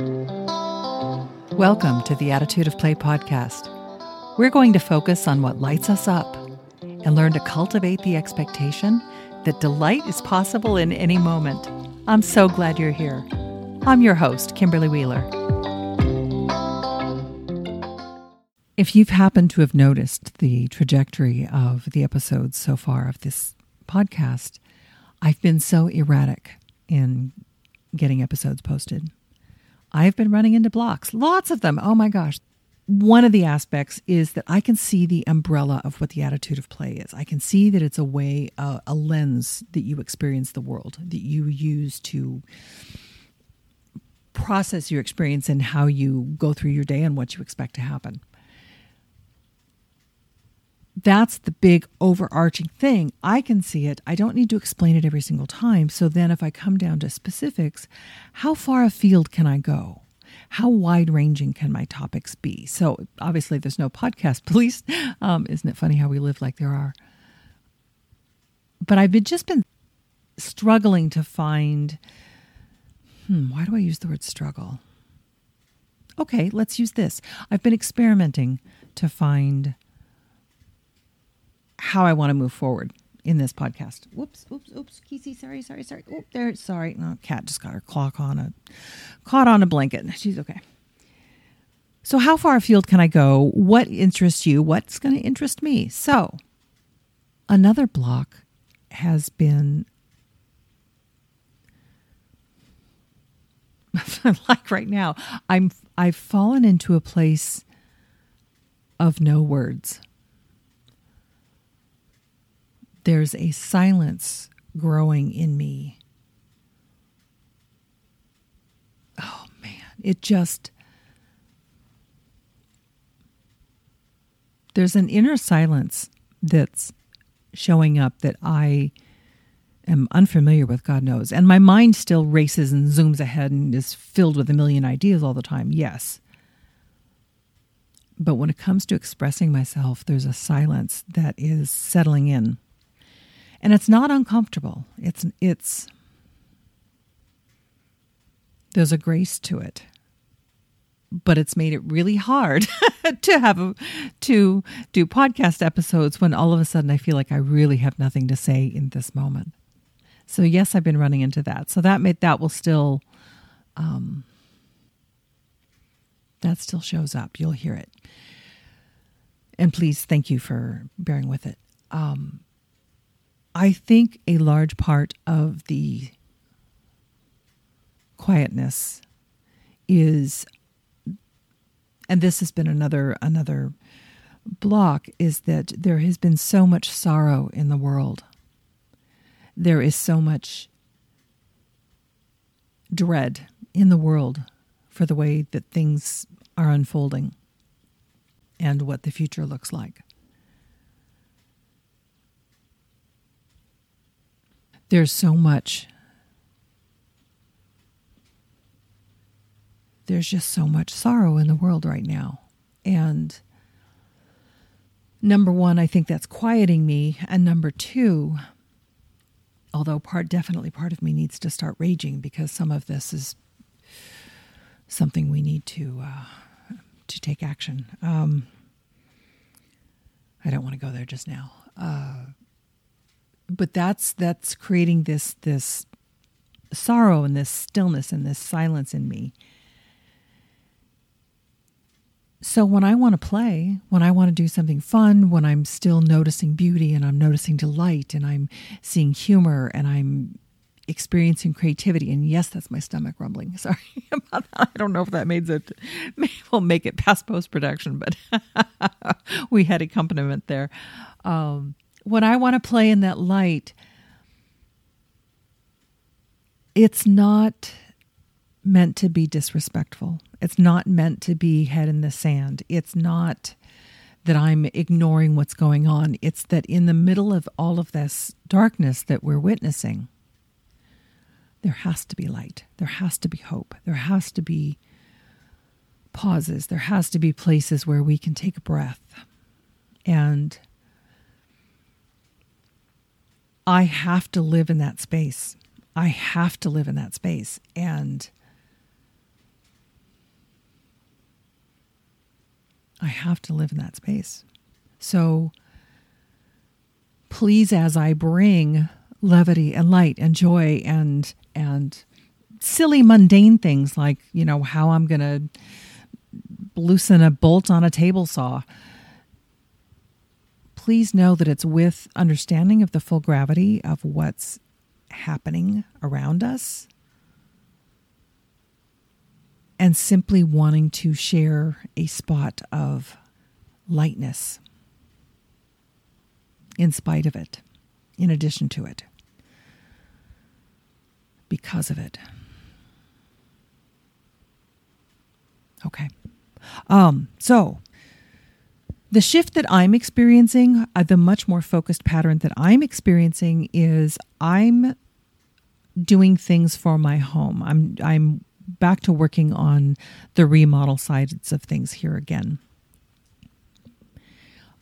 Welcome to the Attitude of Play podcast. We're going to focus on what lights us up and learn to cultivate the expectation that delight is possible in any moment. I'm so glad you're here. I'm your host, Kimberly Wheeler. If you've happened to have noticed the trajectory of the episodes so far of this podcast, I've been so erratic in getting episodes posted. I've been running into blocks, lots of them. Oh my gosh. One of the aspects is that I can see the umbrella of what the attitude of play is. I can see that it's a way, uh, a lens that you experience the world, that you use to process your experience and how you go through your day and what you expect to happen that's the big overarching thing. I can see it. I don't need to explain it every single time. So then, if I come down to specifics, how far afield can I go? How wide ranging can my topics be? So, obviously, there's no podcast police. Um, isn't it funny how we live like there are? But I've been, just been struggling to find hmm, why do I use the word struggle? Okay, let's use this. I've been experimenting to find how I want to move forward in this podcast. Whoops, oops, oops, Kissy, sorry, sorry, sorry. Oh, there, sorry. No, cat just got her clock on a, caught on a blanket. She's okay. So, how far afield can I go? What interests you? What's going to interest me? So, another block has been like right now. I'm I've fallen into a place of no words there's a silence growing in me. Oh man, it just. There's an inner silence that's showing up that I am unfamiliar with, God knows. And my mind still races and zooms ahead and is filled with a million ideas all the time, yes. But when it comes to expressing myself, there's a silence that is settling in and it's not uncomfortable. It's it's there's a grace to it, but it's made it really hard to have a, to do podcast episodes when all of a sudden I feel like I really have nothing to say in this moment. So yes, I've been running into that. So that made that will still um, that still shows up. You'll hear it. And please thank you for bearing with it. Um, I think a large part of the quietness is and this has been another another block is that there has been so much sorrow in the world. There is so much dread in the world for the way that things are unfolding and what the future looks like. There's so much. There's just so much sorrow in the world right now. And number one, I think that's quieting me. And number two, although part definitely part of me needs to start raging because some of this is something we need to uh, to take action. Um, I don't want to go there just now. Uh, but that's that's creating this this sorrow and this stillness and this silence in me. So when I want to play, when I want to do something fun, when I'm still noticing beauty and I'm noticing delight and I'm seeing humor and I'm experiencing creativity, and yes, that's my stomach rumbling. Sorry about that. I don't know if that made it. We'll make it past post production, but we had accompaniment there. Um, when I want to play in that light, it's not meant to be disrespectful. It's not meant to be head in the sand. It's not that I'm ignoring what's going on. It's that in the middle of all of this darkness that we're witnessing, there has to be light. There has to be hope. There has to be pauses. There has to be places where we can take a breath and I have to live in that space. I have to live in that space. And I have to live in that space. So please, as I bring levity and light and joy and, and, silly mundane things like you know how i'm going to loosen a bolt on a table saw Please know that it's with understanding of the full gravity of what's happening around us and simply wanting to share a spot of lightness in spite of it, in addition to it, because of it. Okay. Um, so the shift that I'm experiencing, uh, the much more focused pattern that I'm experiencing is I'm doing things for my home. I'm I'm back to working on the remodel sides of things here again.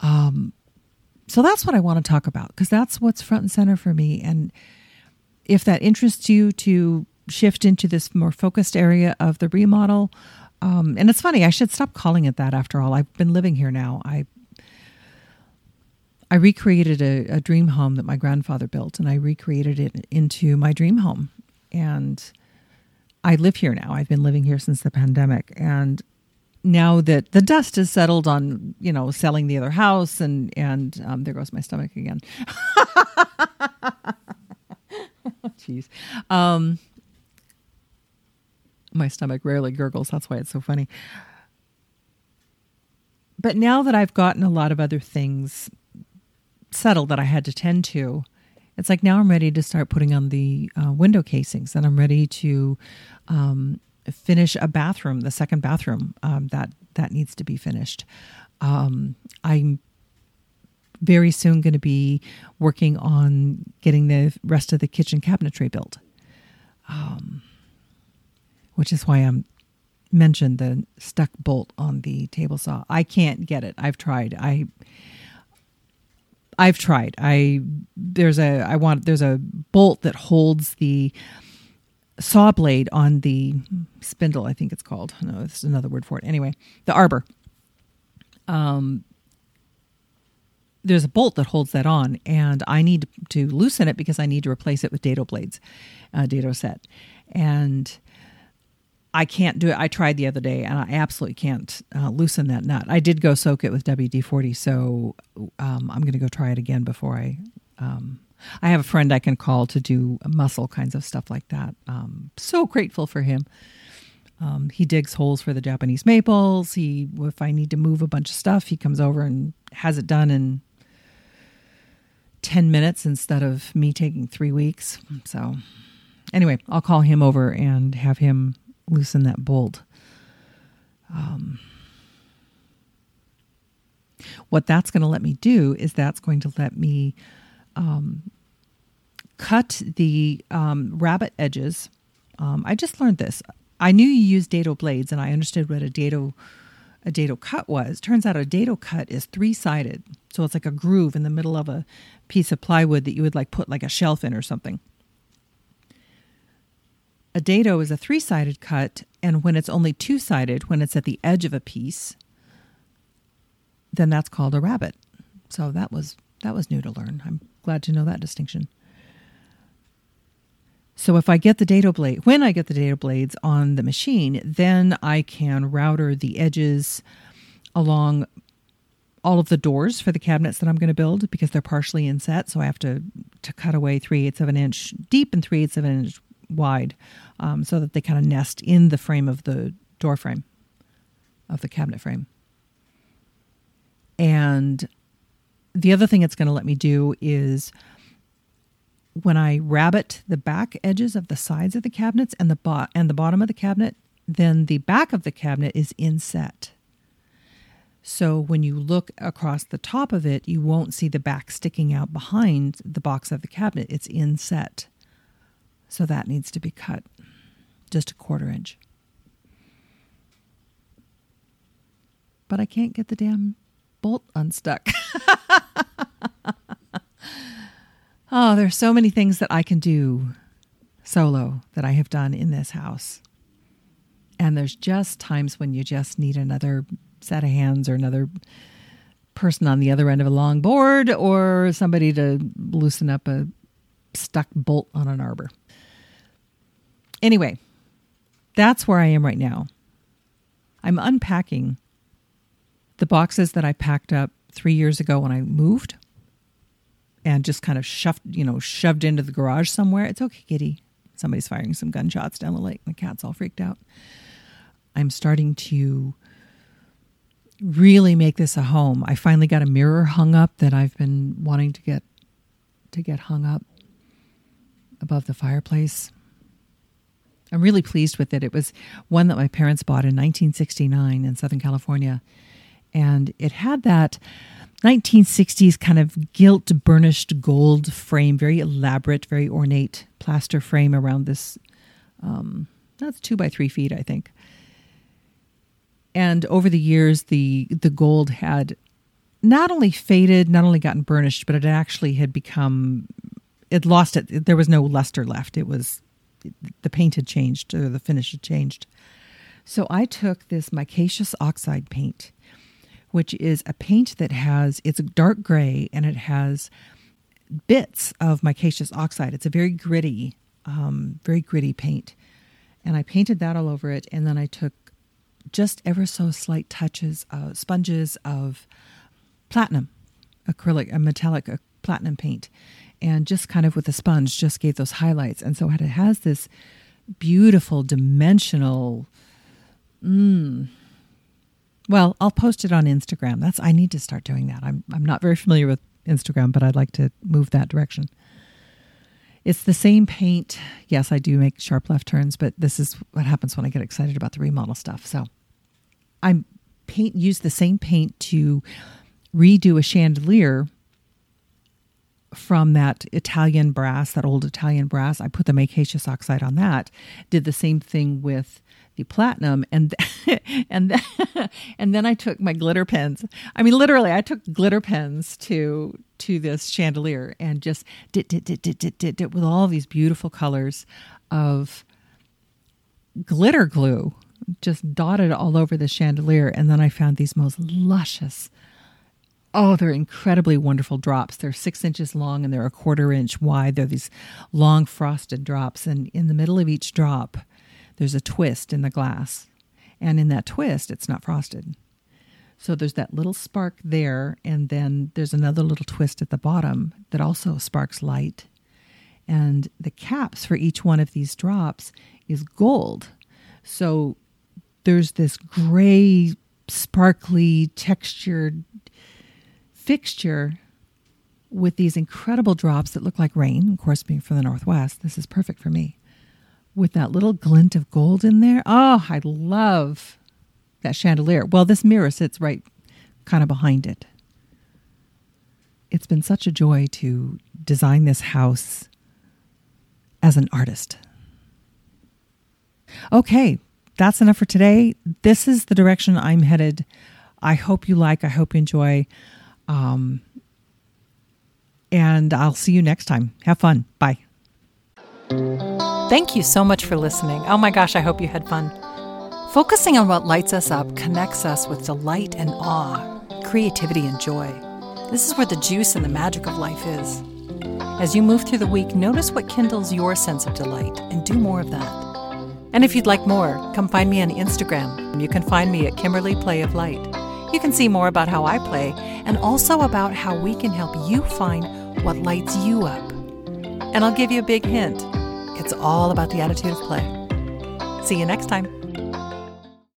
Um, so that's what I want to talk about because that's what's front and center for me. And if that interests you to shift into this more focused area of the remodel, um, and it's funny, I should stop calling it that after all. I've been living here now. I I recreated a, a dream home that my grandfather built, and I recreated it into my dream home. And I live here now. I've been living here since the pandemic. And now that the dust has settled on, you know, selling the other house and, and um, there goes my stomach again. Jeez. Um, my stomach rarely gurgles. That's why it's so funny. But now that I've gotten a lot of other things settled that I had to tend to, it's like now I'm ready to start putting on the uh, window casings and I'm ready to um, finish a bathroom, the second bathroom um, that that needs to be finished. Um, I'm very soon going to be working on getting the rest of the kitchen cabinetry built, um, which is why I'm mentioned the stuck bolt on the table saw. I can't get it. I've tried. I I've tried. I there's a I want there's a bolt that holds the saw blade on the spindle. I think it's called. No, it's another word for it. Anyway, the arbor. Um, there's a bolt that holds that on, and I need to loosen it because I need to replace it with dado blades, uh, dado set, and I can't do it. I tried the other day and I absolutely can't uh, loosen that nut. I did go soak it with WD 40, so um, I'm going to go try it again before I. Um, I have a friend I can call to do muscle kinds of stuff like that. Um, so grateful for him. Um, he digs holes for the Japanese maples. He, if I need to move a bunch of stuff, he comes over and has it done in 10 minutes instead of me taking three weeks. So, anyway, I'll call him over and have him loosen that bolt. Um, what that's going to let me do is that's going to let me um, cut the um, rabbet edges. Um, I just learned this. I knew you use dado blades, and I understood what a dado a dado cut was. Turns out a dado cut is three sided, so it's like a groove in the middle of a piece of plywood that you would like put like a shelf in or something. A dado is a three sided cut, and when it's only two sided, when it's at the edge of a piece, then that's called a rabbet. So that was that was new to learn. I'm glad to know that distinction. So if I get the dado blade, when I get the dado blades on the machine, then I can router the edges along all of the doors for the cabinets that I'm going to build because they're partially inset. So I have to to cut away three eighths of an inch deep and three eighths of an inch wide um, so that they kind of nest in the frame of the door frame of the cabinet frame. And the other thing it's going to let me do is when I rabbet the back edges of the sides of the cabinets and the bo- and the bottom of the cabinet, then the back of the cabinet is inset. So when you look across the top of it, you won't see the back sticking out behind the box of the cabinet. It's inset. So that needs to be cut just a quarter inch. But I can't get the damn bolt unstuck. oh, there's so many things that I can do solo that I have done in this house. And there's just times when you just need another set of hands or another person on the other end of a long board or somebody to loosen up a stuck bolt on an arbor. Anyway, that's where I am right now. I'm unpacking the boxes that I packed up three years ago when I moved and just kind of shoved, you know, shoved into the garage somewhere. It's okay, kitty. Somebody's firing some gunshots down the lake. The cat's all freaked out. I'm starting to really make this a home. I finally got a mirror hung up that I've been wanting to get to get hung up above the fireplace. I'm really pleased with it. It was one that my parents bought in 1969 in Southern California. And it had that 1960s kind of gilt burnished gold frame, very elaborate, very ornate plaster frame around this. Um, that's two by three feet, I think and over the years the the gold had not only faded not only gotten burnished but it actually had become it lost it there was no luster left it was the paint had changed or the finish had changed. So i took this micaceous oxide paint which is a paint that has it's dark gray and it has bits of micaceous oxide. It's a very gritty um, very gritty paint. And i painted that all over it and then i took just ever so slight touches, of sponges of platinum, acrylic, a metallic platinum paint, and just kind of with a sponge just gave those highlights. And so it has this beautiful dimensional. Mm, well, I'll post it on Instagram. That's I need to start doing that. I'm I'm not very familiar with Instagram, but I'd like to move that direction. It's the same paint. Yes, I do make sharp left turns, but this is what happens when I get excited about the remodel stuff. So I paint use the same paint to redo a chandelier from that Italian brass, that old Italian brass. I put the micaceous oxide on that. Did the same thing with the platinum and and then, and then I took my glitter pens. I mean literally I took glitter pens to to this chandelier and just did did did did did did, did with all these beautiful colors of glitter glue just dotted all over the chandelier and then I found these most luscious Oh, they're incredibly wonderful drops. They're six inches long and they're a quarter inch wide. They're these long frosted drops. And in the middle of each drop, there's a twist in the glass. And in that twist, it's not frosted. So there's that little spark there, and then there's another little twist at the bottom that also sparks light. And the caps for each one of these drops is gold. So there's this gray, sparkly, textured fixture with these incredible drops that look like rain. Of course, being from the Northwest, this is perfect for me with that little glint of gold in there. Oh, I love that chandelier. Well, this mirror sits right kind of behind it. It's been such a joy to design this house as an artist. Okay, that's enough for today. This is the direction I'm headed. I hope you like, I hope you enjoy. Um, and I'll see you next time. Have fun. Bye. Thank you so much for listening. Oh my gosh, I hope you had fun. Focusing on what lights us up connects us with delight and awe, creativity and joy. This is where the juice and the magic of life is. As you move through the week, notice what kindles your sense of delight and do more of that. And if you'd like more, come find me on Instagram. You can find me at Kimberly Play of Light. You can see more about how I play and also about how we can help you find what lights you up. And I'll give you a big hint it's all about the attitude of play. See you next time.